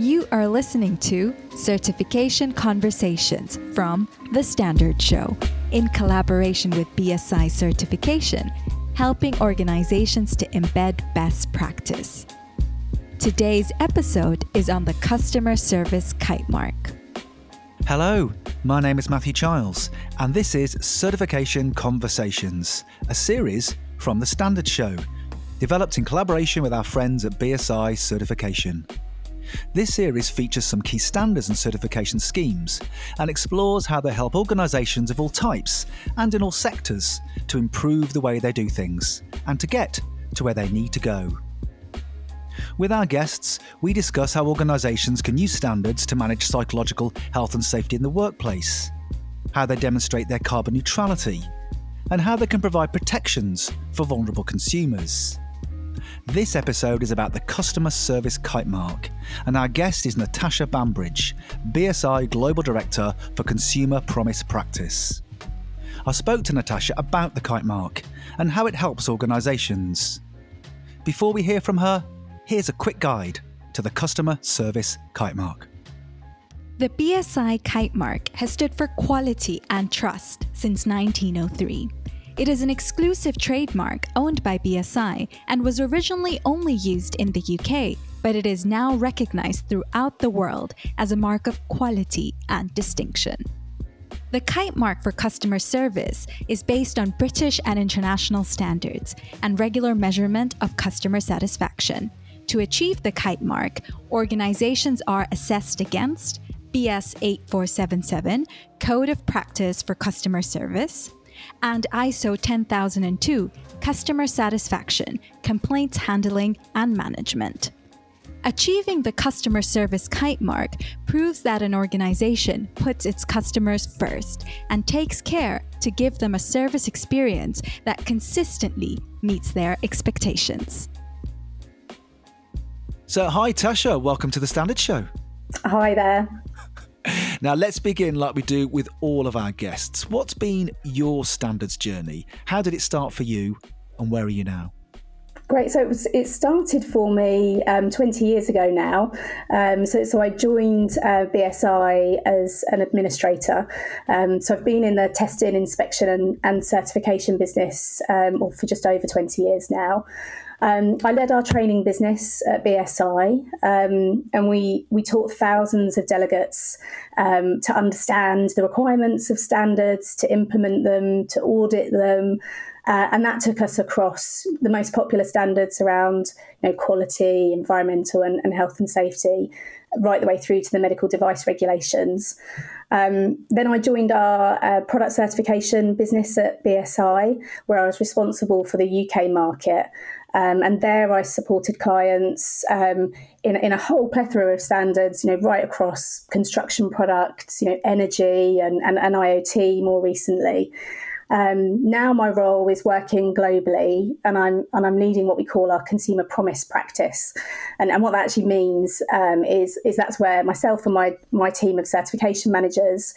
You are listening to Certification Conversations from The Standard Show in collaboration with BSI Certification, helping organizations to embed best practice. Today's episode is on the customer service kite mark. Hello, my name is Matthew Childs, and this is Certification Conversations, a series from The Standard Show, developed in collaboration with our friends at BSI Certification. This series features some key standards and certification schemes and explores how they help organisations of all types and in all sectors to improve the way they do things and to get to where they need to go. With our guests, we discuss how organisations can use standards to manage psychological health and safety in the workplace, how they demonstrate their carbon neutrality, and how they can provide protections for vulnerable consumers. This episode is about the customer service kite mark, and our guest is Natasha Bambridge, BSI Global Director for Consumer Promise Practice. I spoke to Natasha about the kite mark and how it helps organisations. Before we hear from her, here's a quick guide to the customer service kite mark. The BSI kite mark has stood for quality and trust since 1903. It is an exclusive trademark owned by BSI and was originally only used in the UK, but it is now recognized throughout the world as a mark of quality and distinction. The Kite Mark for customer service is based on British and international standards and regular measurement of customer satisfaction. To achieve the Kite Mark, organizations are assessed against BS 8477, Code of Practice for Customer Service, and ISO 10002 Customer Satisfaction, Complaints Handling and Management. Achieving the customer service kite mark proves that an organization puts its customers first and takes care to give them a service experience that consistently meets their expectations. So, hi Tasha, welcome to the Standard Show. Hi there. Now, let's begin like we do with all of our guests. What's been your standards journey? How did it start for you, and where are you now? Great. So it, was, it started for me um, 20 years ago now. Um, so, so I joined uh, BSI as an administrator. Um, so I've been in the testing, inspection, and, and certification business um, for just over 20 years now. Um, I led our training business at BSI, um, and we we taught thousands of delegates um, to understand the requirements of standards, to implement them, to audit them, uh, and that took us across the most popular standards around you know, quality, environmental, and, and health and safety, right the way through to the medical device regulations. Um, then I joined our uh, product certification business at BSI, where I was responsible for the UK market. Um, and there I supported clients um, in, in a whole plethora of standards, you know, right across construction products, you know, energy and, and, and IoT more recently. Um, now my role is working globally, and I'm and I'm leading what we call our consumer promise practice, and, and what that actually means um, is is that's where myself and my my team of certification managers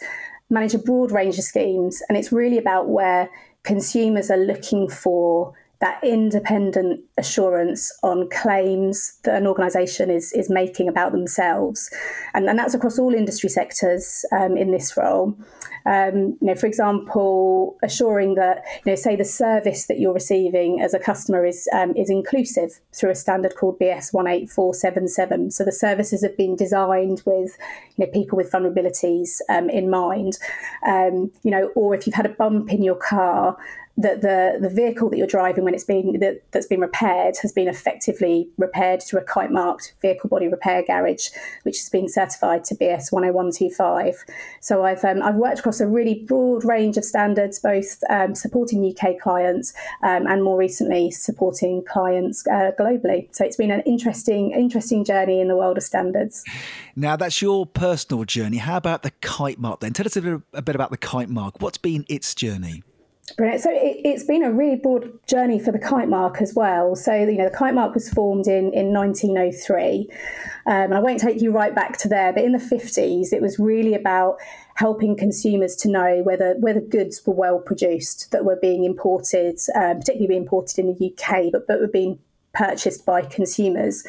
manage a broad range of schemes, and it's really about where consumers are looking for that independent assurance on claims that an organisation is is making about themselves, and, and that's across all industry sectors um, in this role. Um, you know, for example, assuring that you know, say the service that you're receiving as a customer is um, is inclusive through a standard called BS one eight four seven seven. So the services have been designed with you know people with vulnerabilities um, in mind. Um, you know, or if you've had a bump in your car that the the vehicle that you're driving when it's been that, that's been repaired has been effectively repaired to a kite marked vehicle body repair garage, which has been certified to BS 10125. So I've um, I've worked across a really broad range of standards, both um, supporting UK clients um, and more recently supporting clients uh, globally. So it's been an interesting interesting journey in the world of standards. Now that's your personal journey. How about the kite mark then? Tell us a bit, a bit about the kite mark. What's been its journey? Brilliant. So it, has been a really broad journey for the kite mark as well. So you know the kite mark was formed in in 1903, um, and I won't take you right back to there. But in the 50s, it was really about helping consumers to know whether whether goods were well produced that were being imported, um, particularly being imported in the UK, but but were being purchased by consumers.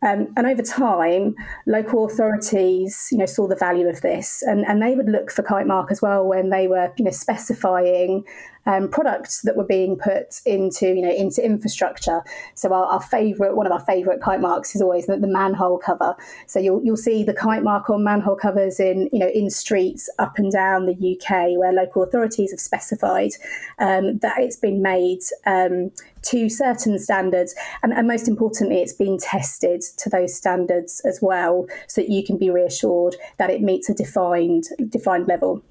Um, and over time, local authorities, you know, saw the value of this, and, and they would look for kite mark as well when they were, you know, specifying um, products that were being put into you know into infrastructure. So our, our favorite, one of our favorite kite marks is always the, the, manhole cover. So you'll you'll see the kite mark on manhole covers in you know in streets up and down the UK where local authorities have specified um, that it's been made. Um, to certain standards, and, and most importantly, it's been tested to those standards as well, so that you can be reassured that it meets a defined defined level.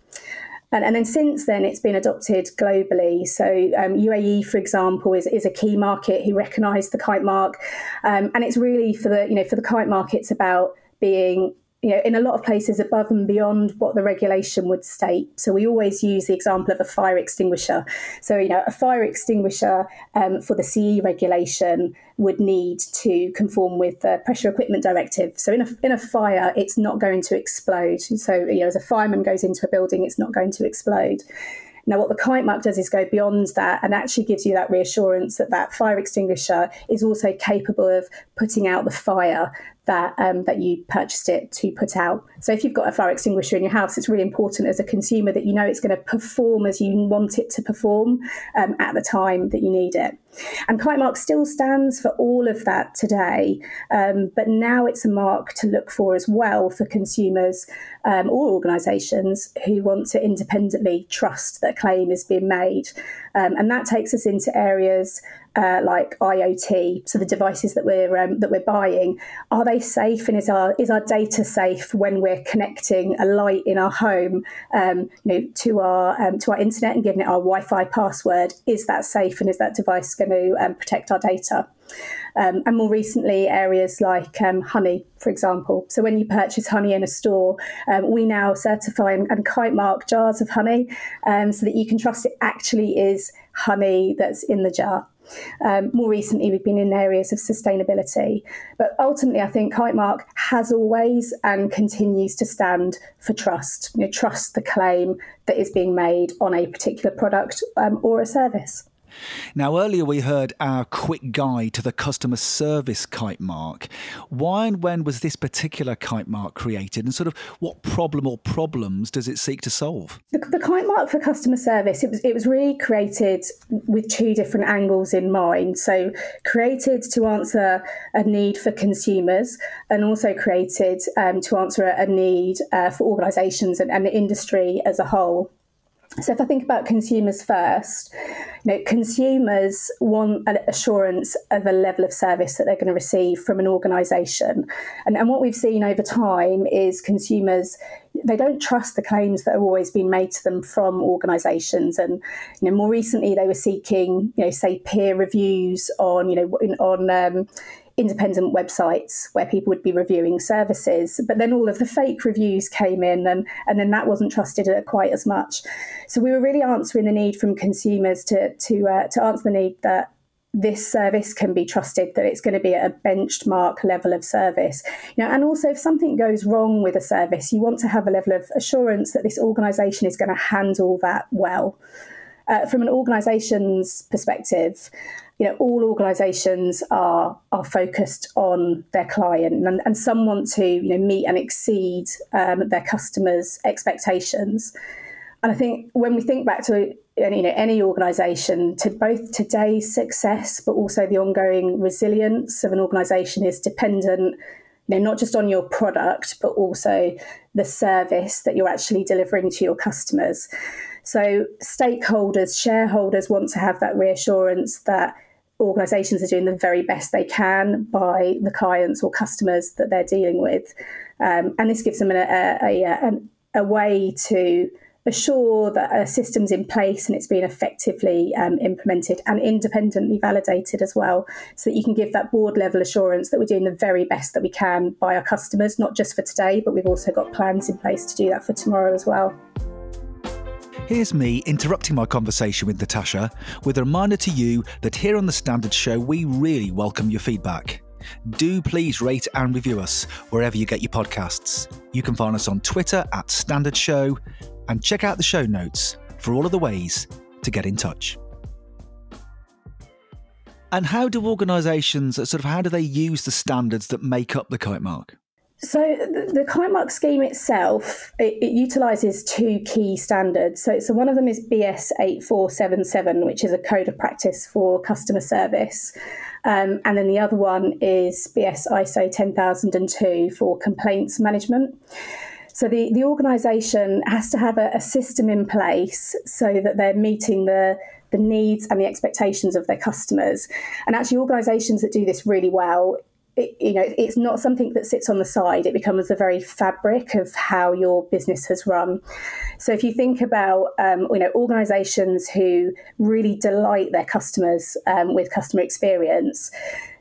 And, and then since then, it's been adopted globally. So um, UAE, for example, is, is a key market who recognise the kite mark, um, and it's really for the you know for the kite mark, it's about being you know, in a lot of places above and beyond what the regulation would state. So we always use the example of a fire extinguisher. So, you know, a fire extinguisher um, for the CE regulation would need to conform with the pressure equipment directive. So in a, in a fire, it's not going to explode. So, you know, as a fireman goes into a building, it's not going to explode. Now, what the kite mark does is go beyond that and actually gives you that reassurance that that fire extinguisher is also capable of putting out the fire that um, that you purchased it to put out. So if you've got a fire extinguisher in your house, it's really important as a consumer that you know it's going to perform as you want it to perform um, at the time that you need it. And Kite Mark still stands for all of that today, um, but now it's a mark to look for as well for consumers um, or organisations who want to independently trust that a claim is being made. Um, and that takes us into areas uh, like IoT, so the devices that we're um, that we're buying, are they safe? And is our is our data safe when we're connecting a light in our home, um, you know, to our um, to our internet and giving it our Wi-Fi password? Is that safe? And is that device going to um, protect our data? Um, and more recently, areas like um, honey, for example. So when you purchase honey in a store, um, we now certify and, and, kite mark jars of honey um, so that you can trust it actually is honey that's in the jar. Um, more recently, we've been in areas of sustainability. But ultimately, I think Kitemark has always and continues to stand for trust. You know, trust the claim that is being made on a particular product um, or a service. Now, earlier we heard our quick guide to the customer service kite mark. Why and when was this particular kite mark created, and sort of what problem or problems does it seek to solve? The, the kite mark for customer service it was it was really created with two different angles in mind. So, created to answer a need for consumers, and also created um, to answer a, need uh, for organisations and, and the industry as a whole. So if I think about consumers first, you know, consumers want an assurance of a level of service that they're going to receive from an organisation. And, and what we've seen over time is consumers they don't trust the claims that are always being made to them from organisations. And you know, more recently they were seeking, you know, say peer reviews on, you know, on um, independent websites where people would be reviewing services. But then all of the fake reviews came in, and, and then that wasn't trusted quite as much. So we were really answering the need from consumers to to uh, to answer the need that this service can be trusted that it's going to be at a benchmark level of service you know and also if something goes wrong with a service you want to have a level of assurance that this organization is going to handle that well uh, from an organization's perspective you know, all organisations are are focused on their client, and, and some want to you know meet and exceed um, their customers' expectations. And I think when we think back to you know any organisation, to both today's success, but also the ongoing resilience of an organisation is dependent you know, not just on your product, but also the service that you're actually delivering to your customers. So, stakeholders, shareholders want to have that reassurance that organisations are doing the very best they can by the clients or customers that they're dealing with. Um, and this gives them a, a, a, a, way to assure that a system's in place and it's being effectively um, implemented and independently validated as well, so that you can give that board level assurance that we're doing the very best that we can by our customers, not just for today, but we've also got plans in place to do that for tomorrow as well. Here's me interrupting my conversation with Natasha with a reminder to you that here on The Standard Show, we really welcome your feedback. Do please rate and review us wherever you get your podcasts. You can find us on Twitter at Standard Show and check out the show notes for all of the ways to get in touch. And how do organisations sort of how do they use the standards that make up the kite mark? So the, kite scheme itself it, it utilises two key standards. So, so one of them is BS eight four seven seven, which is a code of practice for customer service, um, and then the other one is BS ISO ten thousand and two for complaints management. So the, the organisation has to have a, a, system in place so that they're meeting the, the needs and the expectations of their customers. And actually, organisations that do this really well it, you know, it's not something that sits on the side. It becomes the very fabric of how your business has run. So if you think about, um, you know, organisations who really delight their customers um, with customer experience,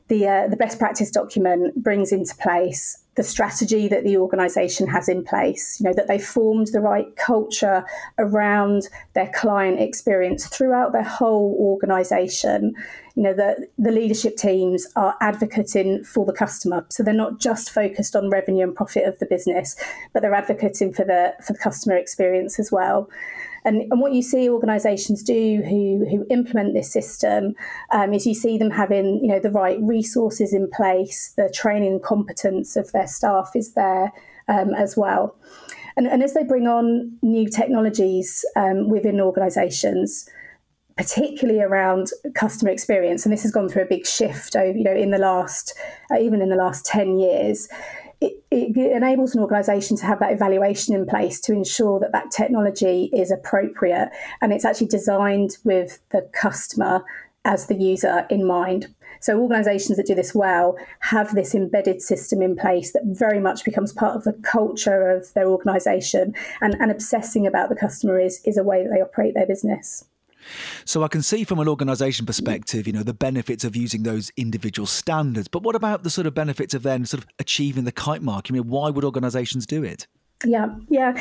the uh, the best practice document brings into place the strategy that the organization has in place, you know, that they formed the right culture around their client experience throughout their whole organization. You know, that the leadership teams are advocating for the customer. So they're not just focused on revenue and profit of the business, but they're advocating for the for the customer experience as well. And, and what you see organisations do who who implement this system um, is you see them having you know the right resources in place, the training and competence of their staff is there um, as well. And, and, as they bring on new technologies um, within organisations, particularly around customer experience, and this has gone through a big shift over, you know, in the last, uh, even in the last 10 years, it, it, enables an organisation to have that evaluation in place to ensure that that technology is appropriate and it's actually designed with the customer as the user in mind. So organisations that do this well have this embedded system in place that very much becomes part of the culture of their organisation, and, and obsessing about the customer is, is a way that they operate their business. So I can see from an organisation perspective, you know, the benefits of using those individual standards. But what about the sort of benefits of then sort of achieving the kite mark? I mean, why would organisations do it? Yeah, yeah.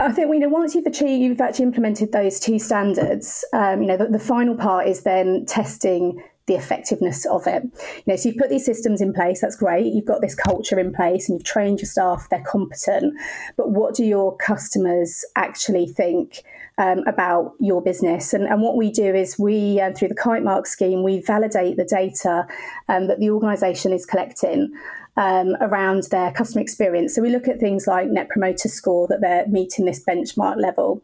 I think you know once you've achieved, you've actually implemented those two standards. Um, you know, the, the final part is then testing the effectiveness of it. You know, so you've put these systems in place, that's great. You've got this culture in place and you've trained your staff, they're competent. But what do your customers actually think um, about your business? And, and, what we do is we, uh, through the Kite Mark scheme, we validate the data um, that the organisation is collecting. Um, around their customer experience. So we look at things like Net Promoter Score, that they're meeting this benchmark level.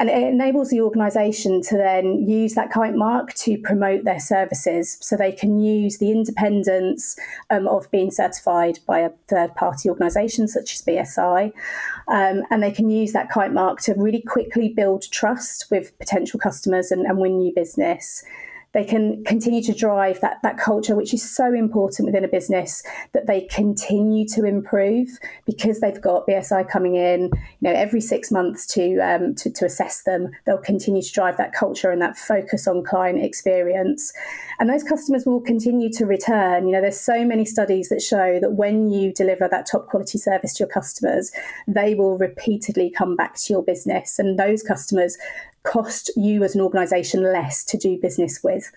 And it enables the organisation to then use that kite mark to promote their services. So they can use the independence um, of being certified by a third party organisation such as BSI. Um, and they can use that kite mark to really quickly build trust with potential customers and, and win new business they can continue to drive that that culture, which is so important within a business that they continue to improve because they've got BSI coming in, you know, every six months to um, to, to assess them. They'll continue to drive that culture and that focus on client experience, and those customers will continue to return. You know, there's so many studies that show that when you deliver that top quality service to your customers, they will repeatedly come back to your business, and those customers cost you as an organisation less to do business with.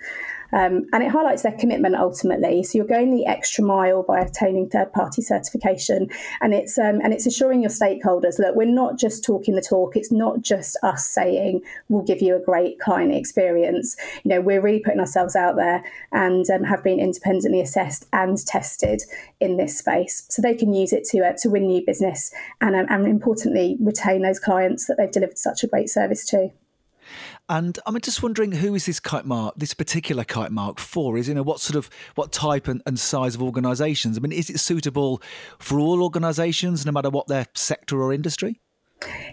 Um, and it highlights their commitment ultimately. So you're going the extra mile by obtaining third-party certification, and it's um, and it's assuring your stakeholders that we're not just talking the talk. It's not just us saying we'll give you a great client experience. You know, we're really putting ourselves out there and um, have been independently assessed and tested in this space, so they can use it to uh, to win new business and um, and importantly retain those clients that they've delivered such a great service to. And I'm just wondering who is this kite mark, this particular kite mark for? Is you know what sort of what type and, and size of organisations? I mean, is it suitable for all organisations, no matter what their sector or industry?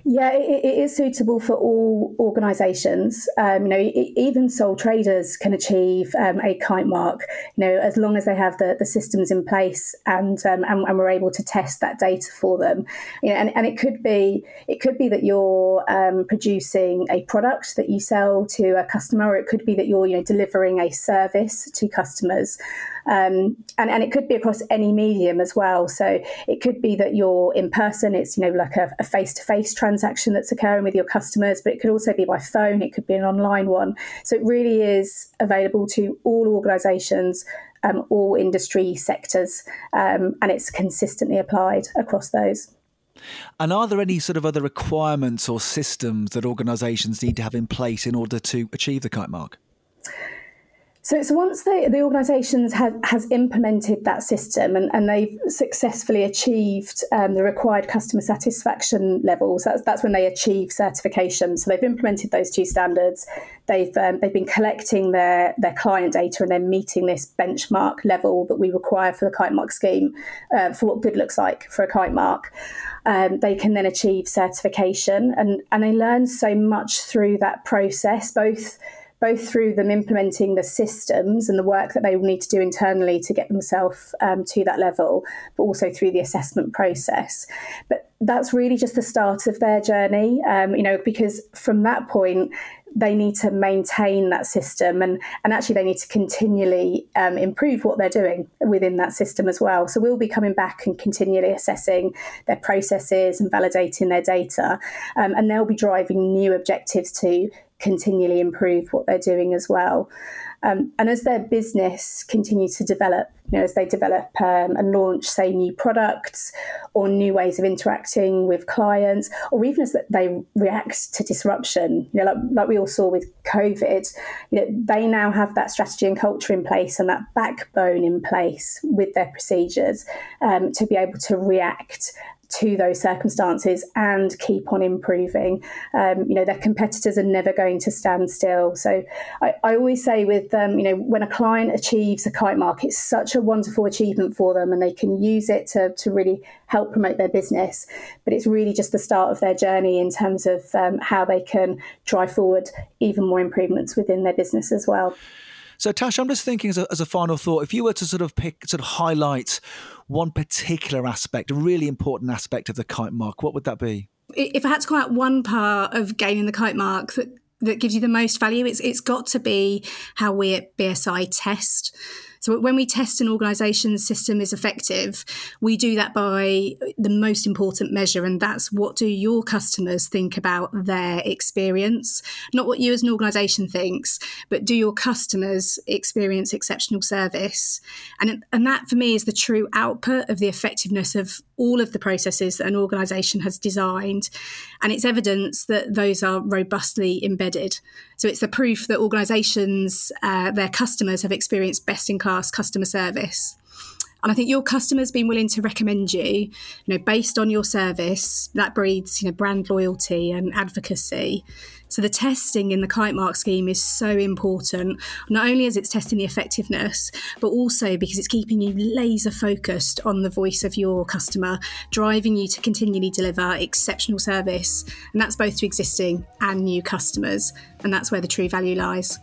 Yeah, it, it is suitable for all organisations. Um, you know, even sole traders can achieve um, a kite mark. You know, as long as they have the, the systems in place and, um, and, and we're able to test that data for them. You know, and, and it could be it could be that you're um, producing a product that you sell to a customer, or it could be that you're you know delivering a service to customers. Um, and, and it could be across any medium as well. So it could be that you're in person, it's, you know, like a face to face transaction that's occurring with your customers, but it could also be by phone, it could be an online one. So it really is available to all organisations. Um, all industry sectors, um, and it's consistently applied across those. And are there any sort of other requirements or systems that organisations need to have in place in order to achieve the kite mark? So, so once the, the organisations have has implemented that system and, and they've successfully achieved um, the required customer satisfaction levels, that's, that's when they achieve certification. So they've implemented those two standards. They've um, they've been collecting their their client data and they're meeting this benchmark level that we require for the kite mark scheme uh, for what good looks like for a kite mark. Um, they can then achieve certification and and they learn so much through that process, both both through them implementing the systems and the work that they will need to do internally to get themselves um, to that level, but also through the assessment process. But that's really just the start of their journey, um, you know, because from that point, they need to maintain that system and, and actually they need to continually um, improve what they're doing within that system as well. So we'll be coming back and continually assessing their processes and validating their data. Um, and they'll be driving new objectives to continually improve what they're doing as well. Um, and as their business continues to develop, you know, as they develop um, and launch, say, new products or new ways of interacting with clients, or even as they react to disruption, you know, like, like we all saw with COVID, you know, they now have that strategy and culture in place and that backbone in place with their procedures um, to be able to react to those circumstances and keep on improving. Um, you know, their competitors are never going to stand still. So I, I always say with them, you know, when a client achieves a kite mark, it's such a wonderful achievement for them and they can use it to, to really help promote their business. But it's really just the start of their journey in terms of um, how they can drive forward even more improvements within their business as well. So, Tash, I'm just thinking as a, as a final thought, if you were to sort of pick, sort of highlight one particular aspect, a really important aspect of the kite mark, what would that be? If I had to call out one part of gaining the kite mark that, that gives you the most value, it's it's got to be how we at BSI test. So when we test an organisation's system is effective, we do that by the most important measure, and that's what do your customers think about their experience, not what you as an organisation thinks, but do your customers experience exceptional service, and and that for me is the true output of the effectiveness of all of the processes that an organisation has designed, and it's evidence that those are robustly embedded. So it's the proof that organisations, uh, their customers, have experienced best in class customer service. And I think your customers being willing to recommend you, you know, based on your service, that breeds, you know, brand loyalty and advocacy. So the testing in the kite mark scheme is so important, not only as it's testing the effectiveness, but also because it's keeping you laser focused on the voice of your customer, driving you to continually deliver exceptional service. And that's both to existing and new customers. And that's where the true value lies.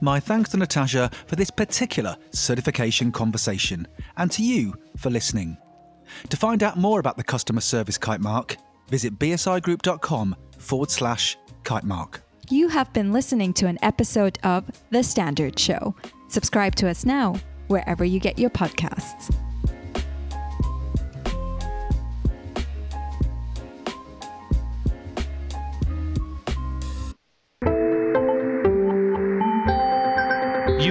My thanks to Natasha for this particular certification conversation, and to you for listening. To find out more about the customer service kite mark, visit bsigroup.com forward slash kite mark. You have been listening to an episode of The Standard Show. Subscribe to us now, wherever you get your podcasts.